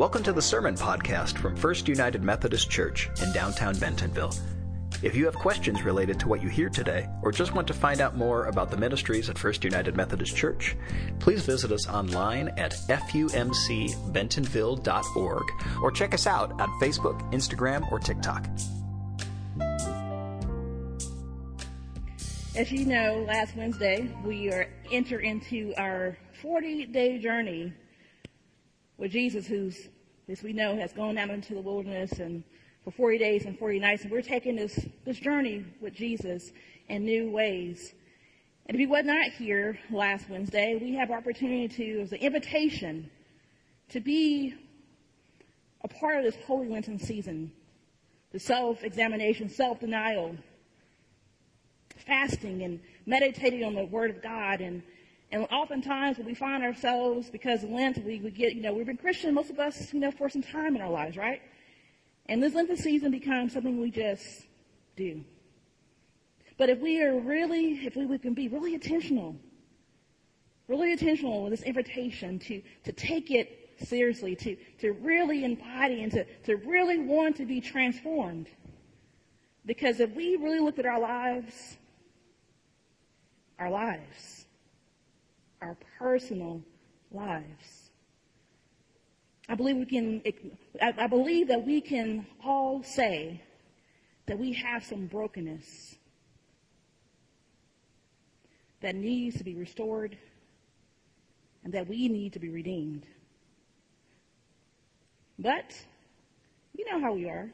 Welcome to the Sermon Podcast from First United Methodist Church in downtown Bentonville. If you have questions related to what you hear today, or just want to find out more about the ministries at First United Methodist Church, please visit us online at fumcbentonville.org or check us out on Facebook, Instagram, or TikTok. As you know, last Wednesday we are enter into our 40 day journey with Jesus, who's, as we know, has gone out into the wilderness and for 40 days and 40 nights. And we're taking this, this journey with Jesus in new ways. And if you was not here last Wednesday, we have opportunity to, as an invitation, to be a part of this Holy Lenten season. The self-examination, self-denial, fasting and meditating on the Word of God and and oftentimes we find ourselves, because Lent, we, we get, you know, we've been Christian, most of us, you know, for some time in our lives, right? And this Lenten season becomes something we just do. But if we are really, if we, we can be really intentional, really intentional with this invitation to, to take it seriously, to, to really embody and to, to really want to be transformed. Because if we really look at our lives, our lives, our personal lives. I believe we can, I believe that we can all say that we have some brokenness that needs to be restored and that we need to be redeemed. But you know how we are.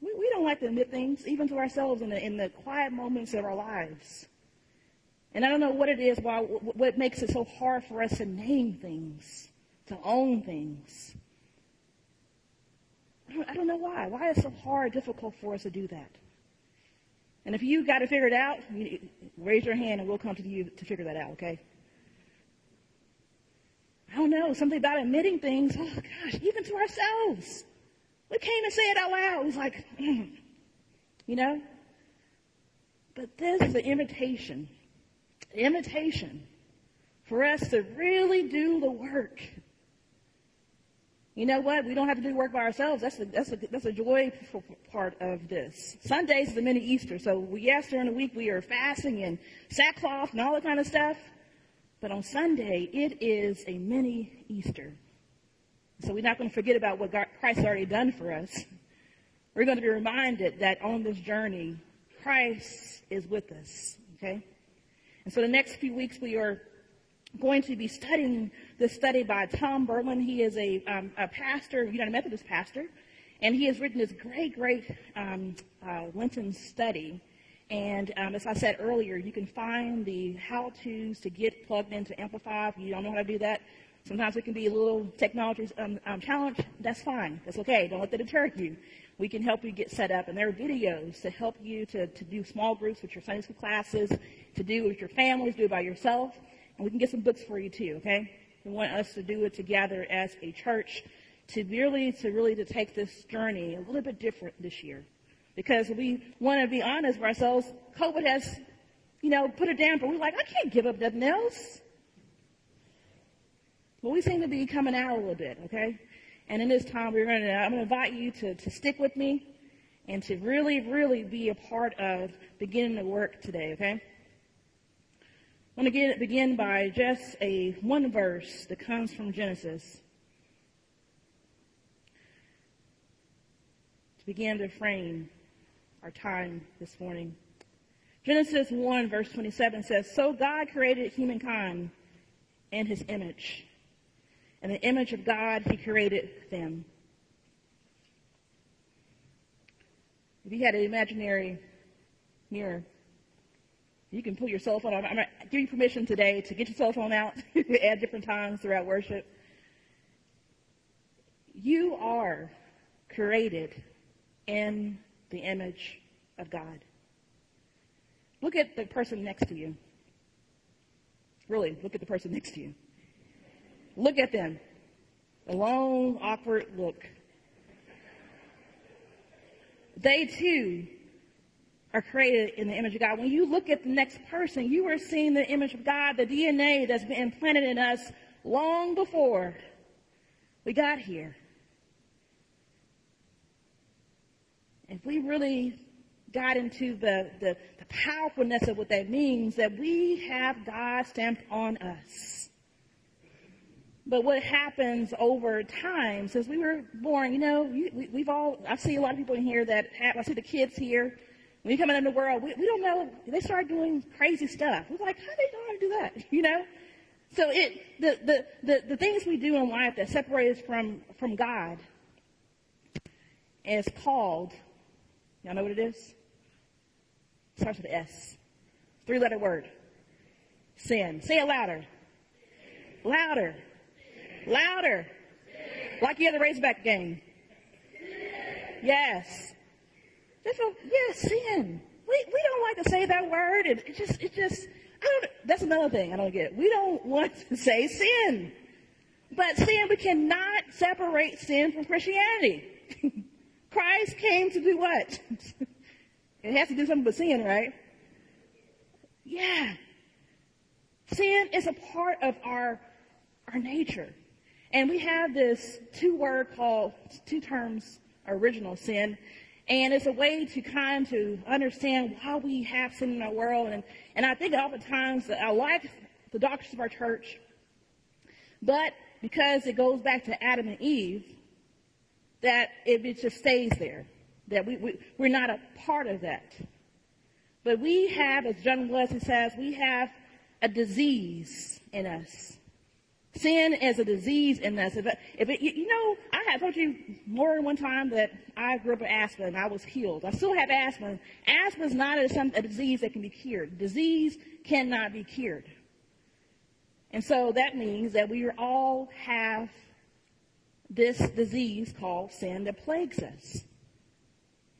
We, we don't like to admit things, even to ourselves in the, in the quiet moments of our lives. And I don't know what it is, why, what makes it so hard for us to name things, to own things. I don't, I don't know why. Why is it so hard, difficult for us to do that? And if you got to figure it out, you, raise your hand and we'll come to you to figure that out, okay? I don't know, something about admitting things, oh gosh, even to ourselves. We can't even say it out loud. It's like, you know? But this is an invitation invitation for us to really do the work. You know what? We don't have to do work by ourselves. That's a, that's a, that's a joyful part of this. Sundays is a mini Easter. So yes, during the week we are fasting and sackcloth and all that kind of stuff. But on Sunday, it is a mini Easter. So we're not going to forget about what God, Christ already done for us. We're going to be reminded that on this journey, Christ is with us. Okay? And so the next few weeks we are going to be studying this study by Tom Berlin. He is a, um, a pastor, United Methodist pastor, and he has written this great, great um, uh, Lenten study. And um, as I said earlier, you can find the how-tos to get plugged into Amplify if you don't know how to do that. Sometimes it can be a little technology um, um, challenge. That's fine. That's okay. Don't let that deter you. We can help you get set up. And there are videos to help you to, to do small groups with your Sunday school classes to do with your families, do it by yourself, and we can get some books for you too, okay? We want us to do it together as a church to really, to really to take this journey a little bit different this year. Because we want to be honest with ourselves, COVID has, you know, put a damper. We're like, I can't give up nothing else. Well, we seem to be coming out a little bit, okay? And in this time, we're going to, I'm going to invite you to, to stick with me and to really, really be a part of beginning the work today, okay? I want to begin by just a one verse that comes from Genesis. To begin to frame our time this morning. Genesis 1 verse 27 says, So God created humankind in his image. In the image of God, he created them. If you had an imaginary mirror, you can pull your cell phone out. I'm going to give you permission today to get your cell phone out at different times throughout worship. You are created in the image of God. Look at the person next to you. Really, look at the person next to you. Look at them. A long, awkward look. They too are created in the image of God. When you look at the next person, you are seeing the image of God, the DNA that's been implanted in us long before we got here. If we really got into the, the, the powerfulness of what that means, that we have God stamped on us. But what happens over time, since we were born, you know, we, have all, I see a lot of people in here that have, I see the kids here, when you come into the world, we, we don't know, they start doing crazy stuff. We're like, how do they know how to do that? You know? So it, the, the, the, the things we do in life that separate us from, from God is called, y'all know what it is? It starts with S. Three letter word. Sin. Say it louder. Louder. Louder. Like you had the Razorback game. Yes. Yes, sin. We, we don't like to say that word. It, it just, it just, I don't, that's another thing I don't get. We don't want to say sin. But sin, we cannot separate sin from Christianity. Christ came to do what? it has to do something with sin, right? Yeah. Sin is a part of our, our nature. And we have this two word called, two terms, original sin. And it's a way to kind to understand why we have sin in our world. And, and I think oftentimes I like the doctrines of our church, but because it goes back to Adam and Eve, that it, it just stays there. That we, we, we're not a part of that. But we have, as John Wesley says, we have a disease in us. Sin is a disease in us. If if it, you know, I have told you more than one time that I grew up with asthma and I was healed. I still have asthma. Asthma is not a, a disease that can be cured. Disease cannot be cured. And so that means that we all have this disease called sin that plagues us.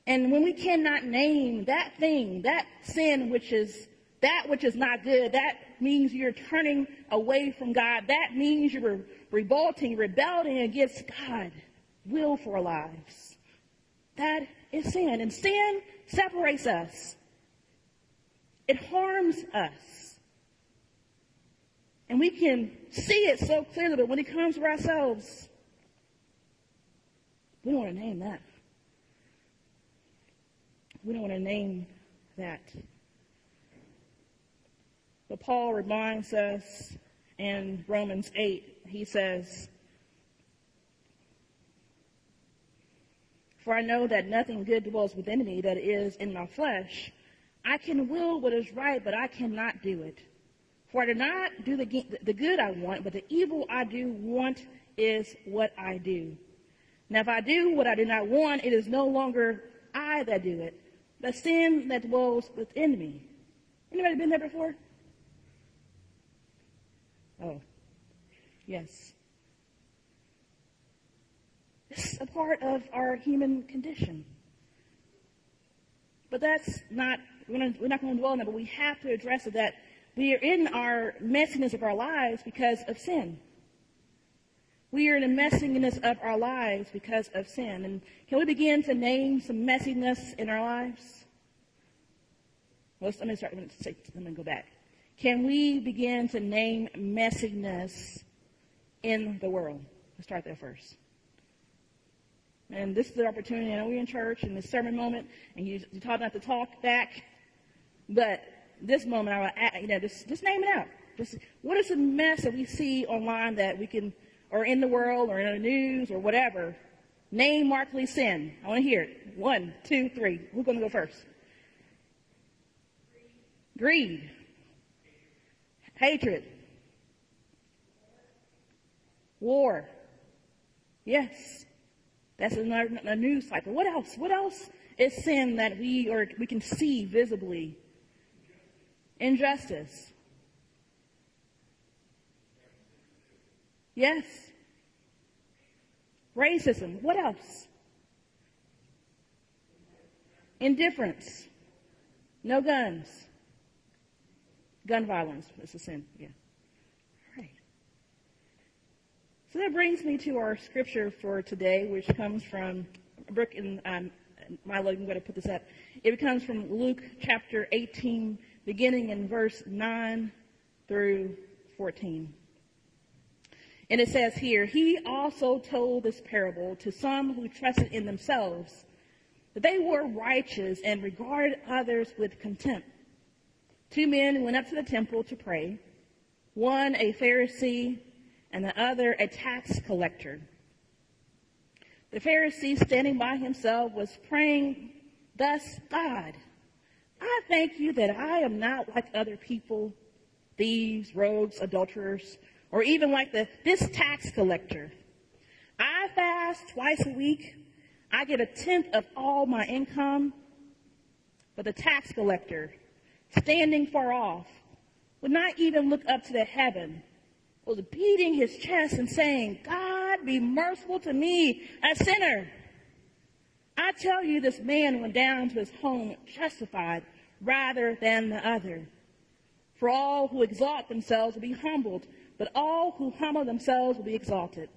And when we cannot name that thing, that sin which is that which is not good, that means you're turning away from God. That means you're revolting, rebelling against God's will for our lives. That is sin. And sin separates us. It harms us. And we can see it so clearly, but when it comes to ourselves, we don't want to name that. We don't want to name that. But Paul reminds us in Romans 8, he says, For I know that nothing good dwells within me that is in my flesh. I can will what is right, but I cannot do it. For I do not do the, the good I want, but the evil I do want is what I do. Now if I do what I do not want, it is no longer I that do it, but sin that dwells within me. Anybody been there before? Oh, yes. It's a part of our human condition. But that's not, we're not, going to dwell on that, but we have to address it that we are in our messiness of our lives because of sin. We are in the messiness of our lives because of sin. And can we begin to name some messiness in our lives? Let me start. Let me go back. Can we begin to name messiness in the world? Let's start there first. And this is the opportunity. I know we're in church in this sermon moment, and you, you taught not to talk back, but this moment, I will, you know, just, just name it out. Just what is the mess that we see online that we can, or in the world, or in the news, or whatever? Name markedly sin. I want to hear it. One, two, three. Who's going to go first? Greed. Hatred. War. Yes. That's another, a news cycle. What else? What else is sin that we or we can see visibly? Injustice. Yes. Racism. What else? Indifference. No guns. Gun violence is a sin. Yeah. All right. So that brings me to our scripture for today, which comes from Brooke and um, Milo. I'm going to put this up. It comes from Luke chapter 18, beginning in verse 9 through 14. And it says here, he also told this parable to some who trusted in themselves that they were righteous and regarded others with contempt. Two men went up to the temple to pray, one a Pharisee and the other a tax collector. The Pharisee standing by himself was praying thus, God, I thank you that I am not like other people, thieves, rogues, adulterers, or even like the, this tax collector. I fast twice a week. I give a tenth of all my income. But the tax collector, standing far off, would not even look up to the heaven, was beating his chest and saying, God be merciful to me, a sinner. I tell you, this man went down to his home justified rather than the other. For all who exalt themselves will be humbled, but all who humble themselves will be exalted.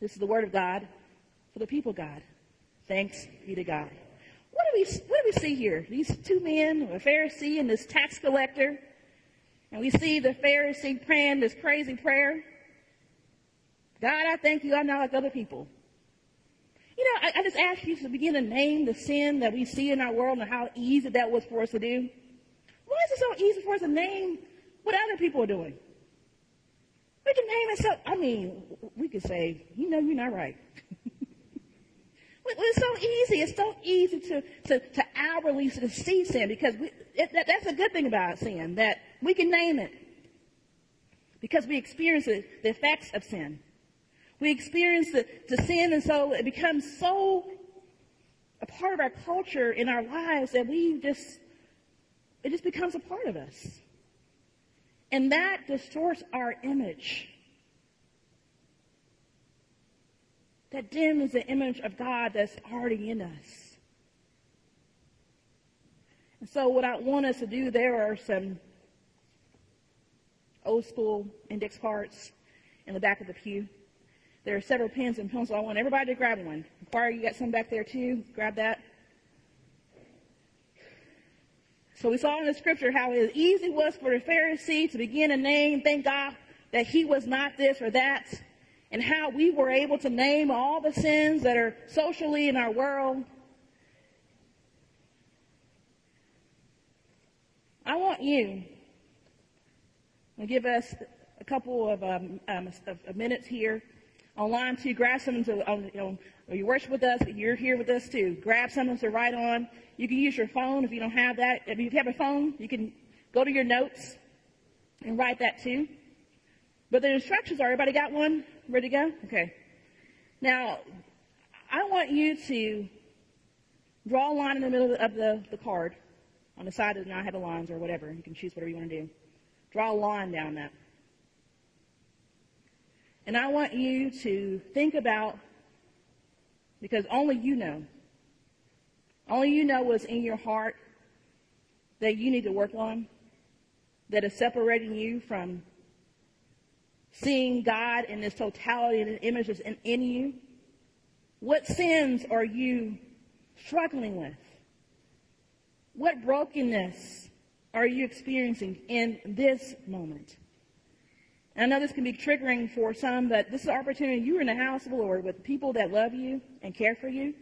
This is the word of God for the people God. Thanks be to God. What do we, what do we see here? These two men, a Pharisee and this tax collector. And we see the Pharisee praying this crazy prayer. God, I thank you I'm not like other people. You know, I, I just ask you to begin to name the sin that we see in our world and how easy that was for us to do. Why is it so easy for us to name what other people are doing? We can name it so, I mean, we could say, you know, you're not right. It's so easy. It's so easy to, to, to outwardly to see sin because we, it, that, that's a good thing about sin, that we can name it. Because we experience the, the effects of sin. We experience the, the sin and so it becomes so a part of our culture in our lives that we just, it just becomes a part of us. And that distorts our image. That dims the image of God that's already in us. And so what I want us to do, there are some old school index cards in the back of the pew. There are several pens and pencils. I want everybody to grab one. Choir, you got some back there too. Grab that. So we saw in the scripture how easy it was for the Pharisee to begin a name, thank God that he was not this or that, and how we were able to name all the sins that are socially in our world. I want you to give us a couple of, um, um, of minutes here online to grab something to, um, you know, you worship with us, you're here with us too. Grab something to write on. You can use your phone if you don't have that. If you have a phone, you can go to your notes and write that too. But the instructions are, everybody got one? Ready to go? Okay. Now, I want you to draw a line in the middle of the, the card on the side that not have the lines or whatever. You can choose whatever you want to do. Draw a line down that. And I want you to think about, because only you know, only you know what's in your heart that you need to work on, that is separating you from seeing God in this totality and images in, in you. What sins are you struggling with? What brokenness are you experiencing in this moment? And I know this can be triggering for some, but this is an opportunity. You're in the house of the Lord with people that love you and care for you.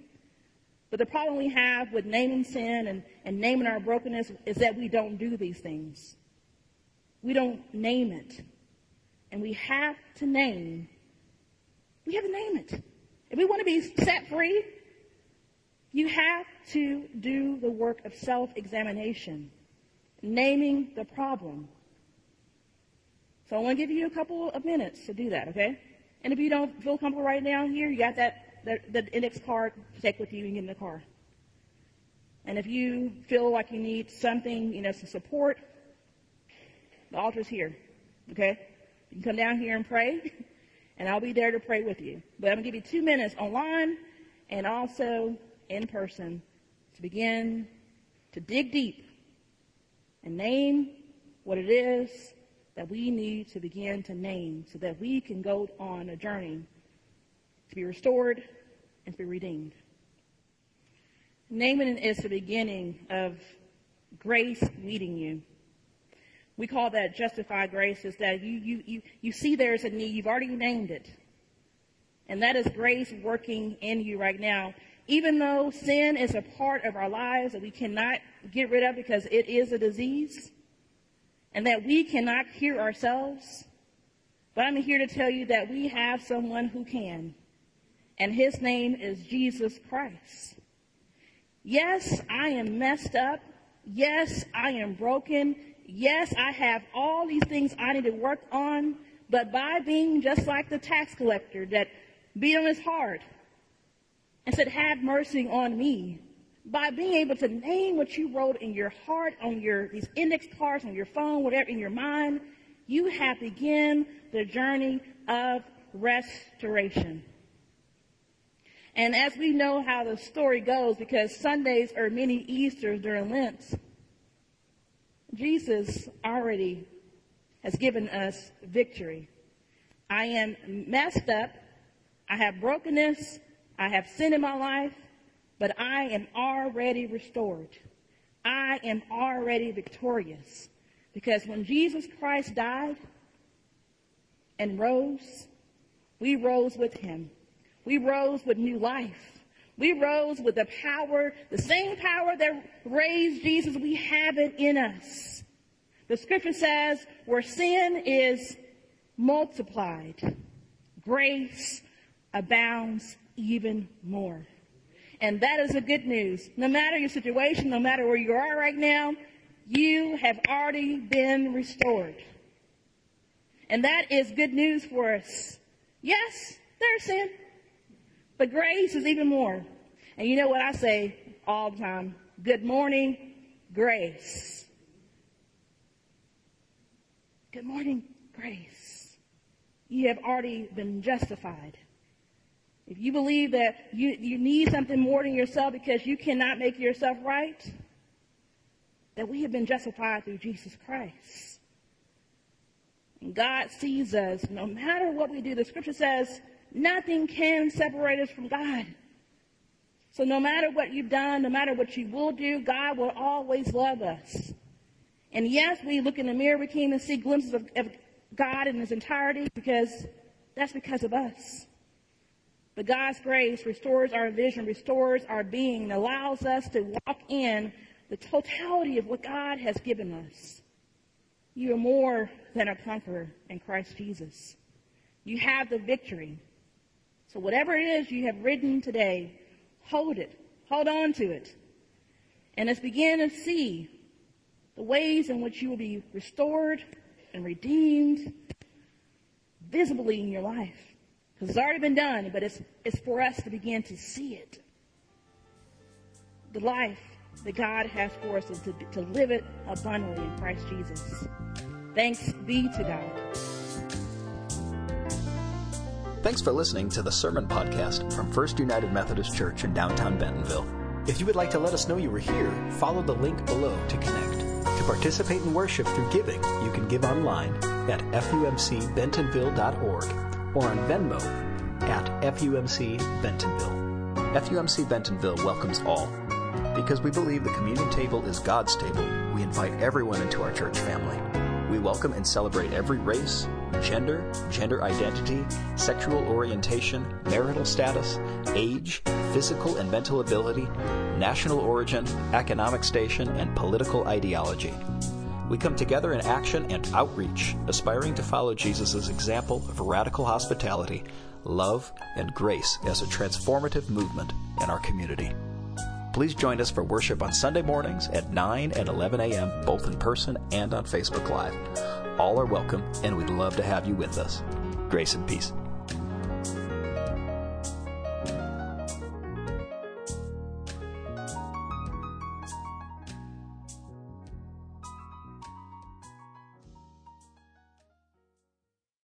But the problem we have with naming sin and, and naming our brokenness is that we don't do these things. We don't name it. And we have to name, we have to name it. If we want to be set free, you have to do the work of self-examination, naming the problem. So I want to give you a couple of minutes to do that, okay? And if you don't feel comfortable right now here, you got that, that, the index card to take with you and get in the car. And if you feel like you need something, you know, some support, the altar's here, okay? You can come down here and pray, and I'll be there to pray with you. But I'm going to give you two minutes online and also in person to begin to dig deep and name what it is that we need to begin to name so that we can go on a journey to be restored and to be redeemed. Naming is the beginning of grace leading you. We call that justified grace is that you, you, you, you see there's a need. You've already named it. And that is grace working in you right now. Even though sin is a part of our lives that we cannot get rid of because it is a disease and that we cannot cure ourselves. But I'm here to tell you that we have someone who can. And his name is Jesus Christ. Yes, I am messed up. Yes, I am broken. Yes, I have all these things I need to work on. But by being just like the tax collector that beat on his heart and said, have mercy on me. By being able to name what you wrote in your heart, on your, these index cards, on your phone, whatever, in your mind, you have begun the journey of restoration. And as we know how the story goes, because Sundays are many Easters during Lent, Jesus already has given us victory. I am messed up. I have brokenness. I have sin in my life, but I am already restored. I am already victorious. Because when Jesus Christ died and rose, we rose with him. We rose with new life. We rose with the power, the same power that raised Jesus, we have it in us. The scripture says where sin is multiplied, grace abounds even more. And that is the good news. No matter your situation, no matter where you are right now, you have already been restored. And that is good news for us. Yes, there's sin. But grace is even more. And you know what I say all the time? Good morning, grace. Good morning, grace. You have already been justified. If you believe that you, you need something more than yourself because you cannot make yourself right, that we have been justified through Jesus Christ. And God sees us no matter what we do. The scripture says nothing can separate us from God. So no matter what you've done, no matter what you will do, God will always love us. And yes, we look in the mirror, we can't even see glimpses of, of God in his entirety because that's because of us. But God's grace restores our vision, restores our being, and allows us to walk in the totality of what God has given us. You are more than a conqueror in Christ Jesus. You have the victory. So whatever it is you have written today, hold it. Hold on to it. And let's begin to see the ways in which you will be restored and redeemed visibly in your life. Because it's already been done, but it's, it's for us to begin to see it. The life that God has for us is to, to live it abundantly in Christ Jesus. Thanks be to God. Thanks for listening to the Sermon Podcast from First United Methodist Church in downtown Bentonville. If you would like to let us know you were here, follow the link below to connect. To participate in worship through giving, you can give online at fumcbentonville.org or on Venmo at FUMC. FUMC Bentonville welcomes all because we believe the communion table is God's table, we invite everyone into our church family. We welcome and celebrate every race, gender, gender identity, sexual orientation, marital status, age, physical and mental ability, national origin, economic station, and political ideology. We come together in action and outreach, aspiring to follow Jesus' example of radical hospitality, love, and grace as a transformative movement in our community. Please join us for worship on Sunday mornings at 9 and 11 a.m., both in person and on Facebook Live. All are welcome, and we'd love to have you with us. Grace and peace.